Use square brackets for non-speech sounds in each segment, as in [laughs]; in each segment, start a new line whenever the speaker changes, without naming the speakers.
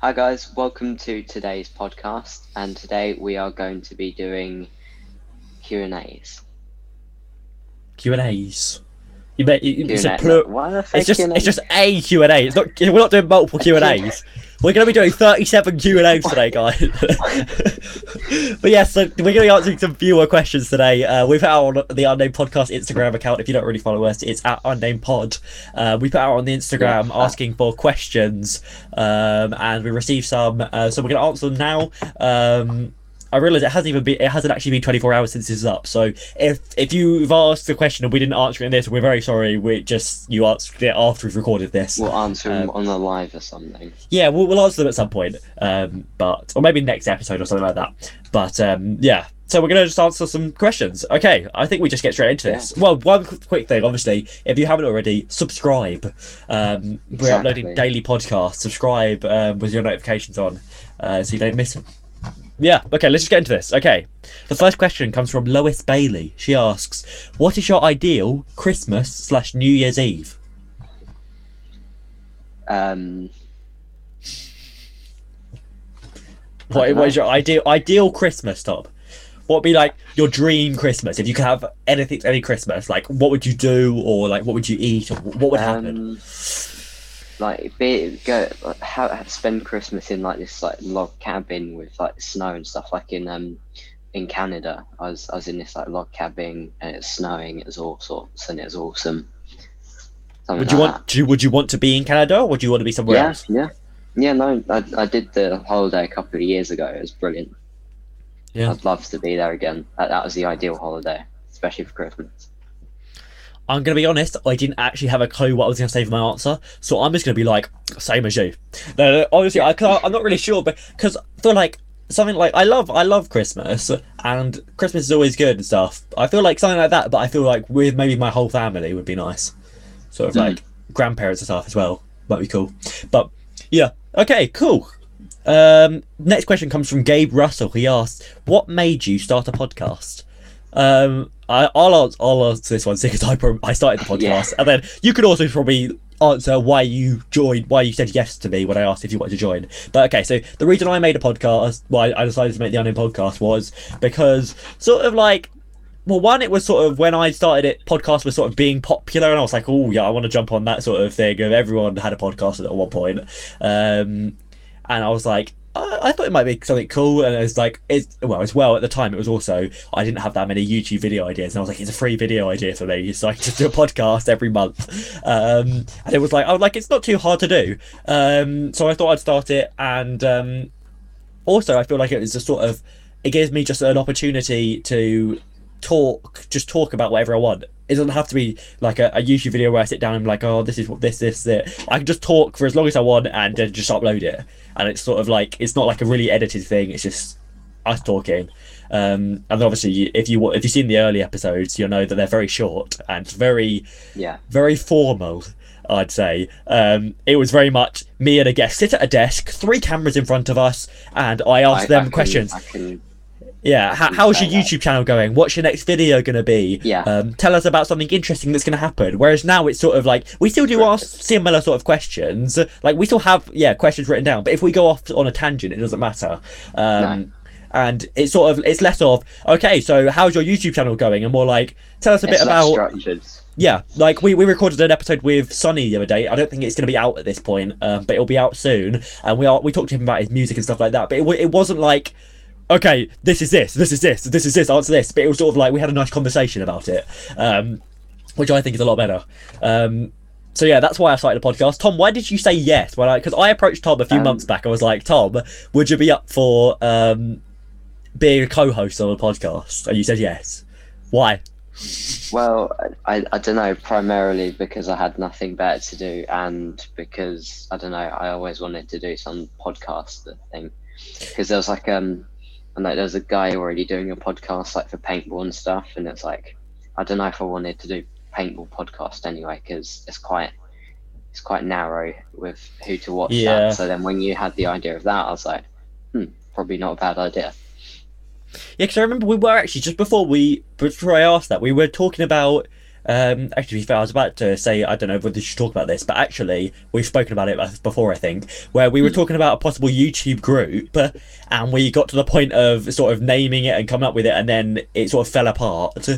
Hi guys, welcome to today's podcast, and today we are going to be doing Q and A's.
Q and A's. You bet. It's a
Q&A.
plur-
Why did
It's just
Q&A?
it's just a Q and A. It's not. We're not doing multiple Q and A's. [laughs] We're going to be doing thirty-seven Q and A's today, guys. [laughs] but yes, so we're going to be answering some viewer questions today. Uh, we put out on the Unnamed Podcast Instagram account. If you don't really follow us, it's at Unnamed Pod. Uh, we put out on the Instagram
Yeah.
asking for questions, um, and we received some. Uh, so we're going to answer them now. Um, I realise it hasn't even been it hasn't actually been 24 hours since this is up. So if if you've asked a question and we didn't answer it in this, we're very sorry. We just you answered it after we've recorded this.
We'll answer them
Um,
on the live or something.
Yeah, we'll, we'll answer them at some point. Um, but or maybe next episode or something like that. But um, yeah. So we're gonna just answer some questions. Okay, I think we just get straight into this. Well, one quick thing, obviously, if you haven't already, subscribe. Um, we're uploading daily podcasts. Subscribe um, with your notifications on, uh, so you don't miss them. Yeah. Okay. Let's just get into this. Okay. The first question comes from Lois Bailey. She asks, "What is your ideal Christmas slash New Year's Eve?"
Um,
What, what is your ideal ideal Christmas top? What would be like your dream Christmas if you could have anything any Christmas? Like what would you do or like what would you eat or what would happen?
Like be go like, how spend Christmas in like this like log cabin with like snow and stuff. Like in um in Canada, I was I was in this like log cabin and it's snowing. It was all sorts and it was awesome. Something
Would you
like
want do you, would you want to be in Canada or would you want to be somewhere
Yeah,
else?
yeah, yeah. No, I I did the holiday a couple of years ago. It was brilliant.
Yeah.
I'd love to be there again. That, that was the ideal holiday, especially for Christmas.
I'm gonna be honest, I didn't actually have a clue what I was gonna say for my answer, so I'm just gonna be like same as you. No, no honestly, I can't, I'm not really sure, but because I feel like something like I love I love Christmas and Christmas is always good and stuff. I feel like something like that, but I feel like with maybe my whole family would be nice, sort of
Hmm.
like grandparents and stuff as well might be cool. But yeah, okay, cool. Um, next question comes from Gabe Russell. He asks, "What made you start a podcast?" Um, I, I'll answer, I'll answer this one because I prob- I started the [laughs] podcast,
Yeah.
and then you could also probably answer why you joined, why you said yes to me when I asked if you wanted to join. But okay, so the reason I made a podcast, why I decided to make the Unnamed podcast, was because sort of like. Well, one, it was sort of when I started it, podcast was sort of being popular, and I was like, oh, yeah, I want to jump on that sort of thing. Of everyone had a podcast at one point. Um, and I was like, I, thought it might be something cool, and it's like it's well as well at the time. It was also I didn't have that many YouTube video ideas, and I was like, it's a free video idea for me, [laughs] so I can do a podcast every month. Um, and it was like I was like, it's not too hard to do. Um, so I thought I'd start it, and um, also I feel like it was a sort of it gives me just an opportunity to talk, just talk about whatever I want. It doesn't have to be like a, a YouTube video where I sit down and I'm like, oh, this is what this, this, it. I can just talk for as long as I want and then just upload it. And it's sort of like it's not like a really edited thing. It's just us talking. Um, and obviously, if you if you've seen the early episodes, you'll know that they're very short and very
Yeah,
very formal. I'd say um, it was very much me and a guest sit at a desk, three cameras in front of us, and I asked
I-
them
I can-
questions.
I can
Yeah, how, how's your. YouTube channel going? What's your next video going to be?
Yeah.
Um, tell us about something interesting that's going to happen. Whereas now it's sort of like we still do ask similar sort of questions. Like we still have yeah questions written down, but if we go off on a tangent, it doesn't matter. Um,
No.
And it's sort of it's less of okay, so how's your YouTube channel going, and more like tell us a bit
it's less
about yeah, like we, we recorded an episode with Sonny the other day. I don't think it's going to be out at this point, um, but it'll be out soon. And we are we talked to him about his music and stuff like that. But it, it wasn't like, okay, this is this, this is this, this is this, answer this. But it was sort of like we had a nice conversation about it, um, which I think is a lot better. Um, so yeah, that's why I started the podcast. Tom, why did you say yes? When I because I approached Tom a few
Um,
months back. I was like, Tom, would you be up for um, being a co-host on a podcast? And you said yes. Why?
Well, I, I don't know, primarily because I had nothing better to do and because, I don't know, I always wanted to do some podcast thing. Because there was like, um, I know there was a guy already doing a podcast like for paintball and stuff, and it's like, I don't know if I wanted to do paintball podcast anyway, because it's quite, it's quite narrow with who to watch
Yeah.
that. So then when you had the idea of that, I was like, hmm, probably not a bad idea.
Yeah, because I remember we were actually just before we before I asked that we were talking about um, actually, to be fair, I was about to say I don't know whether you should talk about this, but actually, we've spoken about it before. I think where we were talking about a possible YouTube group, and we got to the point of sort of naming it and coming up with it, and then it sort of fell apart.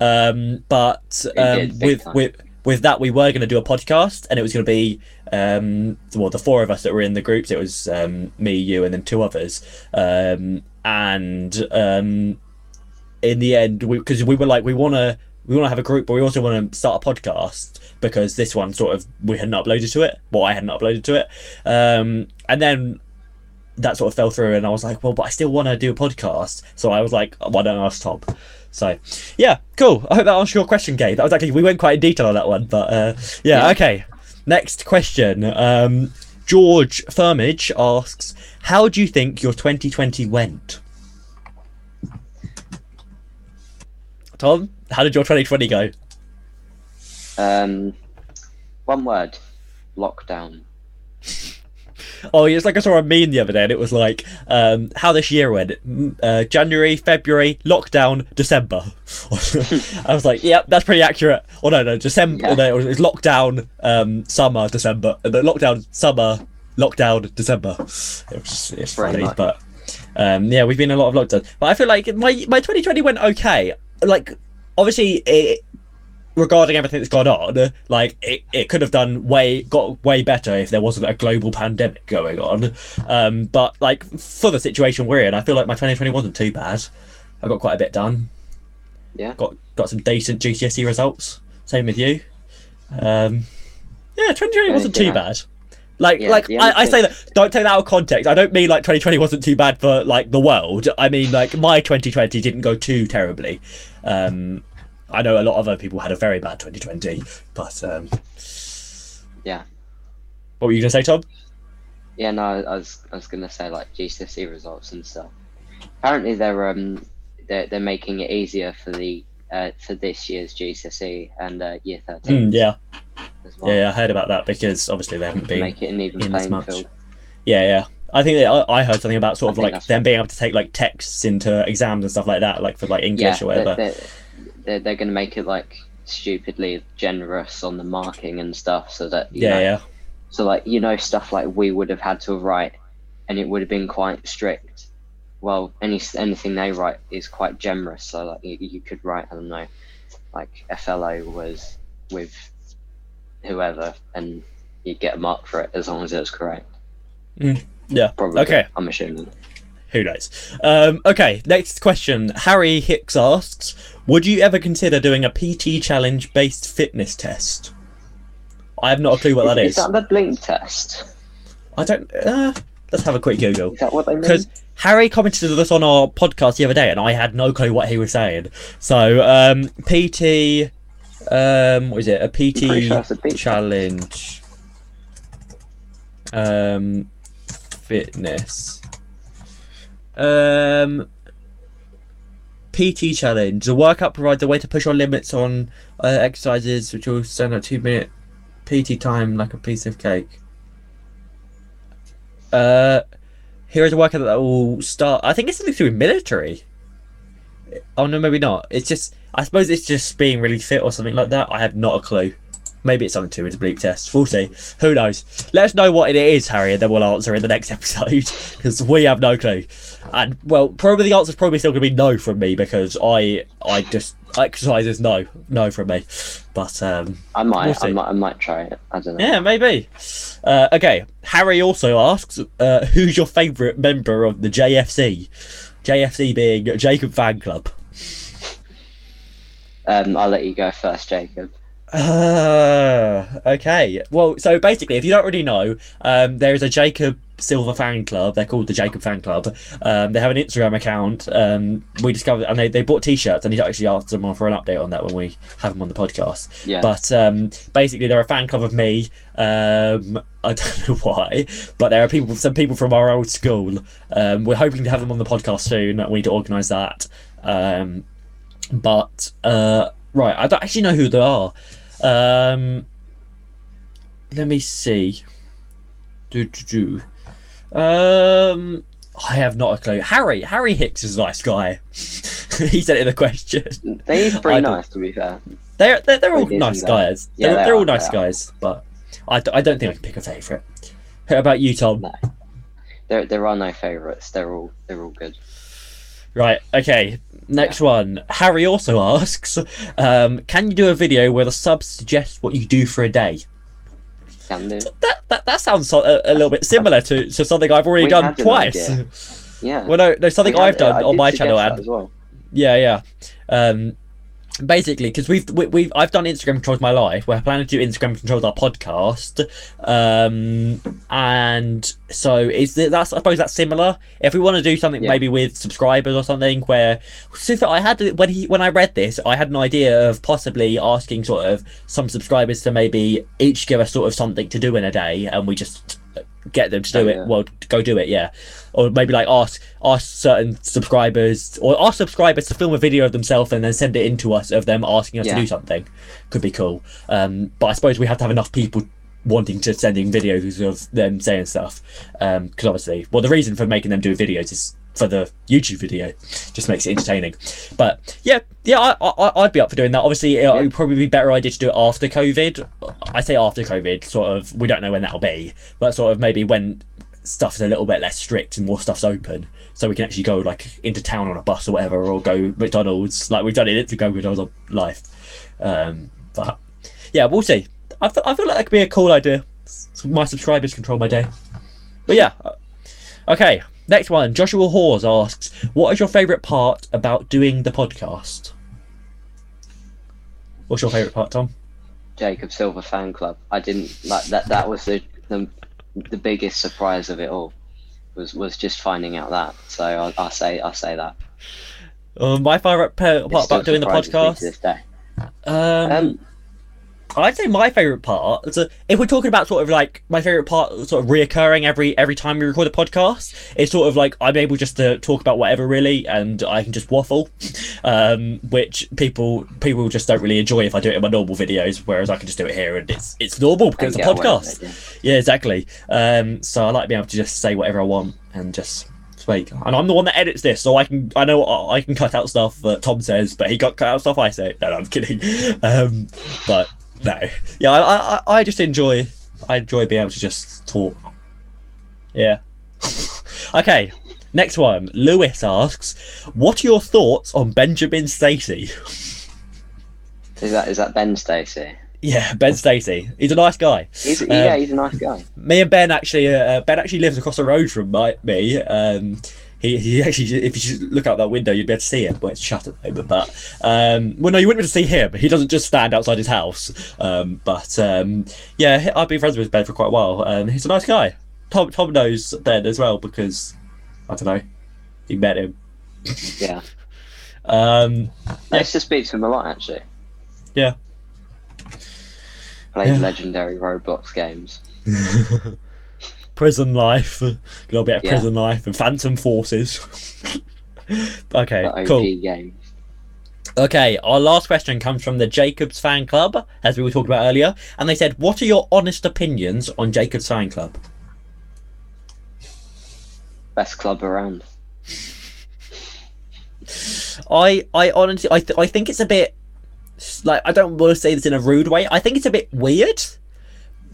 Um, but um, with with with that, we were going to do a podcast, and it was going to be um, well, the four of us that were in the groups. It was um, me, you, and then two others. Um, and um, in the end, because we, we were like, we want to we want to have a group, but we also want to start a podcast because this one sort of we hadn't uploaded to it. Well, I hadn't uploaded to it, um, and then that sort of fell through, and I was like, well, but I still want to do a podcast, so I was like, why don't I ask Tom? So, yeah, cool. I hope that answered your question, Gabe. That was actually we went quite in detail on that one, but uh, yeah, yeah, okay. Next question. Um, George Firmage asks, "How do you think your 2020 went?" Tom, how did your 2020 go?
Um, one word: lockdown. [laughs]
Oh, it's like I saw a meme the other day, and it was like um, how this year went: uh, January, February, lockdown, December. [laughs] I was like, "Yep, that's pretty accurate." Or no, no, December. Yeah. no, it was lockdown, um, summer, December. The lockdown, summer, lockdown, December. It was it's funny, much. but um, yeah, we've been a lot of lockdowns. But I feel like my my 2020 went okay. Like, obviously, it regarding everything that's gone on, like it, it could have done way got way better if there wasn't a global pandemic going on. Um, but like for the situation we're in, I feel like my 2020 wasn't too bad. I got quite a bit done.
Yeah.
Got got some decent GCSE results. Same with you. Um, yeah, 2020 wasn't too bad. Like, yeah, like I, I, say that. Don't take that out of context. I don't mean like 2020 wasn't too bad for like the world. I mean like my 2020 didn't go too terribly. Um, I know a lot of other people had a very bad 2020, but um,
yeah.
What were you gonna say, Tom?
Yeah, no, I was I was gonna say like GCSE results and stuff. Apparently, they're um they're they're making it easier for the uh, for this year's GCSE and uh, year thirteen.
Mm, yeah. Well. Yeah, I heard about that because obviously they haven't been
make it an even in playing field.
Yeah, yeah. I think that I, I heard something about sort of like them being able to take like texts into exams and stuff like that, like for like English yeah, or whatever.
They're, they're, they're, they're going to make it like stupidly generous on the marking and stuff so that
yeah
know,
yeah
so like you know stuff like we would have had to write and it would have been quite strict well any anything they write is quite generous so like you, you could write i don't know like flo was with whoever and you get a mark for it as long as it was correct
mm, yeah probably okay
i'm assuming
who knows? Um, okay, next question. Harry Hicks asks Would you ever consider doing a PT challenge based fitness test? I have not a clue what that is.
Is that the blink test?
I don't. Uh, let's have a quick Google.
Is that what they mean?
Because Harry commented on this on our podcast the other day, and I had no clue what he was saying. So, um, PT. Um, what is it? A PT sure challenge. Um, fitness. Um, PT challenge. The workout provides a way to push your limits on uh, exercises, which will stand a two minute PT time like a piece of cake. Uh, here is a workout that will start. I think it's something to do with military. Oh no, maybe not. It's just. I suppose it's just being really fit or something like that. I have not a clue. Maybe it's something to do with the bleep test. We'll see. Who knows? Let us know what it is, Harry, and then we'll answer in the next [laughs] episode because we have no clue. And well, probably the answer's probably still going to be no from me because I I just exercise is no, no from me. But um,
I might, we'll I might, I might try it. I don't know.
Yeah, maybe. Uh, okay. Harry also asks, uh, who's your favourite member of the JFC? JFC being Jacob Fan Club.
Um, I'll let you go first, Jacob.
Uh, okay. Well, so basically, if you don't already know, um, there is a Jacob Silver fan club. They're called the Jacob fan club. Um, they have an Instagram account. Um, we discovered, and they, they bought T-shirts, and he actually asked them for an update on that when we have them on the podcast.
Yeah.
But um, basically, they're a fan club of me. Um, I [laughs] don't know why, but there are people, some people from our old school. Um, we're hoping to have them on the podcast soon. We need to organise that. Um, but uh, right, I don't actually know who they are. Um, let me see. Do, do, do. Um, I have not a clue. Harry, Harry Hicks is a nice guy. [laughs] he said it in the question.
He's pretty nice, to be fair.
They're they're, they're all nice
though.
guys.
Yeah,
they're,
they
they're all nice
they
guys, but I, I don't think I can pick a favorite. How about you, Tom?
No. There, there are no favourites. They're all they're all good.
Right. Okay. Next one. Harry also [laughs] asks, um, can you do a video where the subs suggest what you do for a day? That that, that sounds a, a little bit similar to, to something I've already
We
done twice. [laughs]
Yeah.
Well, no, no, something
We
I've done
I
on my channel and
as well.
Yeah, yeah. Um, basically, because we've we, we've I've done Instagram controls my life. We're planning to do Instagram controls our podcast, um, and so is th- that's I suppose that's similar. If we want to do something
Yeah.
maybe with subscribers or something, where so I had when he when I read this, I had an idea of possibly asking sort of some subscribers to maybe each give us sort of something to do in a day, and we just get them to do
Oh,
it.
yeah.
Well, go do it, yeah or maybe like ask ask certain subscribers or ask subscribers to film a video of themselves and then send it in to us of them asking us
Yeah.
to do something could be cool um but i suppose we have to have enough people wanting to sending videos of them saying stuff um because obviously well the reason for making them do videos is for the youtube video. Just makes it entertaining. But yeah yeah I, I i'd be up for doing that. Obviously it would probably be better idea to do it after covid. I say after covid sort of we don't know when that'll be but sort of maybe when stuff's a little bit less strict and more stuff's open so we can actually go like into town on a bus or whatever or go mcdonald's. Like we've done it to go mcdonald's on life. Um but yeah we'll see. I I feel like that could be a cool idea. S- my subscribers control my day. But yeah uh, okay next one joshua hawes asks what is your favorite part about doing the podcast what's your favorite part tom
Jacob Silver fan club. I didn't like that. That was the the, the biggest surprise of it all. Was was just finding out that. So I I say I say that.
um, my favorite part about doing the podcast
to this day.
um,
Um,
I'd say my favorite part. So if we're talking about sort of like my favorite part, sort of reoccurring every every time we record a podcast, it's sort of like I'm able just to talk about whatever really, and I can just waffle, [laughs] um, which people people just don't really enjoy if I do it in my normal videos. Whereas I can just do it here, and it's it's normal because it's a podcast.
it, yeah.
Yeah, exactly. Um, so I like being able to just say whatever I want and just speak. And I'm the one that edits this, so I can I know I can cut out stuff that Tom says, but he got cut out stuff I say. No, no I'm kidding. [laughs] Um, but no, yeah, I, I I just enjoy I enjoy being able to just talk. Yeah. [laughs] okay. Next one. Lewis asks, "What are your thoughts on Benjamin Stacy?"
Is that is that Ben Stacey?
Yeah, Ben Stacy. He's a nice guy.
He's,
Um,
yeah, he's a nice guy.
me and Ben actually, uh, Ben actually lives across the road from my, me. Um, he, he actually, if you look out that window, you'd be able to see him. Well, it's shut at the moment, but um, well, no, you wouldn't be able to see him. He doesn't just stand outside his house. Um, but um, yeah, I've been friends with Ben for quite a while, and he's a nice guy. Tom, Tom knows Ben as well because I don't know, he met him.
Yeah, [laughs]
Um,
I used to speak to him a lot actually.
Yeah.
Played
Yeah.
legendary Roblox games. [laughs]
prison life, [laughs] a little bit of
Yeah.
prison life, and Phantom Forces. [laughs] okay, cool.
game.
Okay, our last question comes from the Jacobs fan club, as we were talking about earlier, and they said, "What are your honest opinions on Jacobs fan club?"
Best club around.
I, I honestly, I, th- I think it's a bit like I don't want to say this in a rude way. I think it's a bit weird.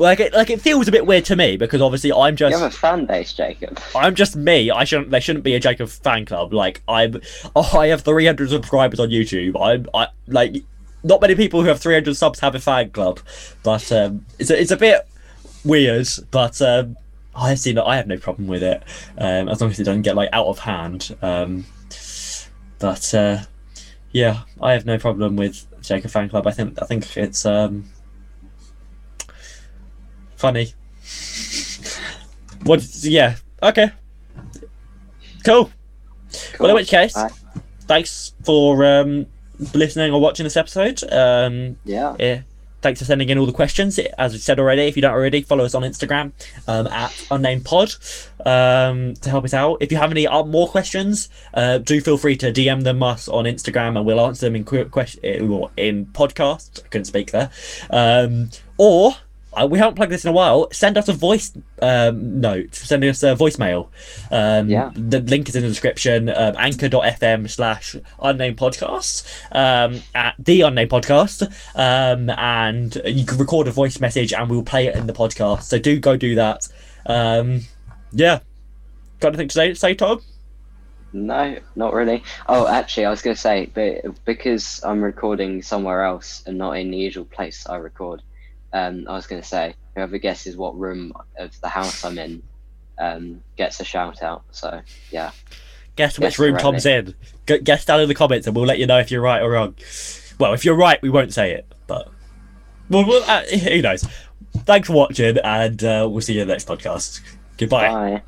Like it, like it feels a bit weird to me because obviously I'm just.
You have a fan base, Jacob.
I'm just me. I shouldn't. There shouldn't be a Jacob fan club. Like I'm. Oh, I have 300 subscribers on YouTube. I'm. I like. Not many people who have 300 subs have a fan club, but um, it's a, it's a bit weird. But um, I see. No, I have no problem with it um, as long as it doesn't get like out of hand. Um, but uh, yeah, I have no problem with Jacob fan club. I think I think it's um, funny. What? Yeah. Okay. Cool. Well, in which case,
Alright.
thanks for um, listening or watching this episode. Um,
Yeah.
yeah. Thanks for sending in all the questions. As we said already, if you don't already, follow us on Instagram um, at unnamed pod um, to help us out. If you have any uh, more questions, uh, do feel free to DM them us on Instagram, and we'll answer them in que- question in podcast. I couldn't speak there. Um, or uh, we haven't plugged this in a while. Send us a voice um, note. Send us a voicemail. Um,
Yeah.
The link is in the description. Um, anchor.fm slash unnamed podcast. Um, at the unnamed podcast. Um, and you can record a voice message and we'll play it in the podcast. So do go do that. Um, yeah. Got anything to say, say Tom?
No, not really. Oh, actually, I was going to say, but because I'm recording somewhere else and not in the usual place I record, um, I was going to say, whoever guesses what room of the house I'm in um, gets a shout out. So, yeah.
Guess which
Guess
room
correctly.
Tom's in. G- guess down in the comments and we'll let you know if you're right or wrong. Well, if you're right, we won't say it, but well, well uh, who knows? Thanks for watching, and uh, we'll see you in the next podcast. Goodbye.
Bye.